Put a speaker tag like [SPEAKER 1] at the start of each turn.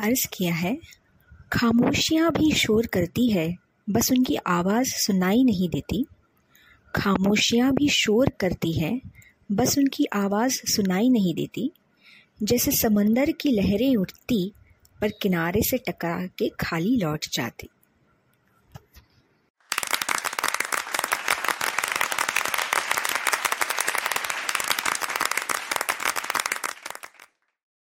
[SPEAKER 1] अर्ज़ किया है। खामोशियाँ भी शोर करती है, बस उनकी आवाज़ सुनाई नहीं देती। खामोशियाँ भी शोर करती है, बस उनकी आवाज़ सुनाई नहीं देती। जैसे समंदर की लहरें उठती, पर किनारे से टकरा के खाली लौट जाती।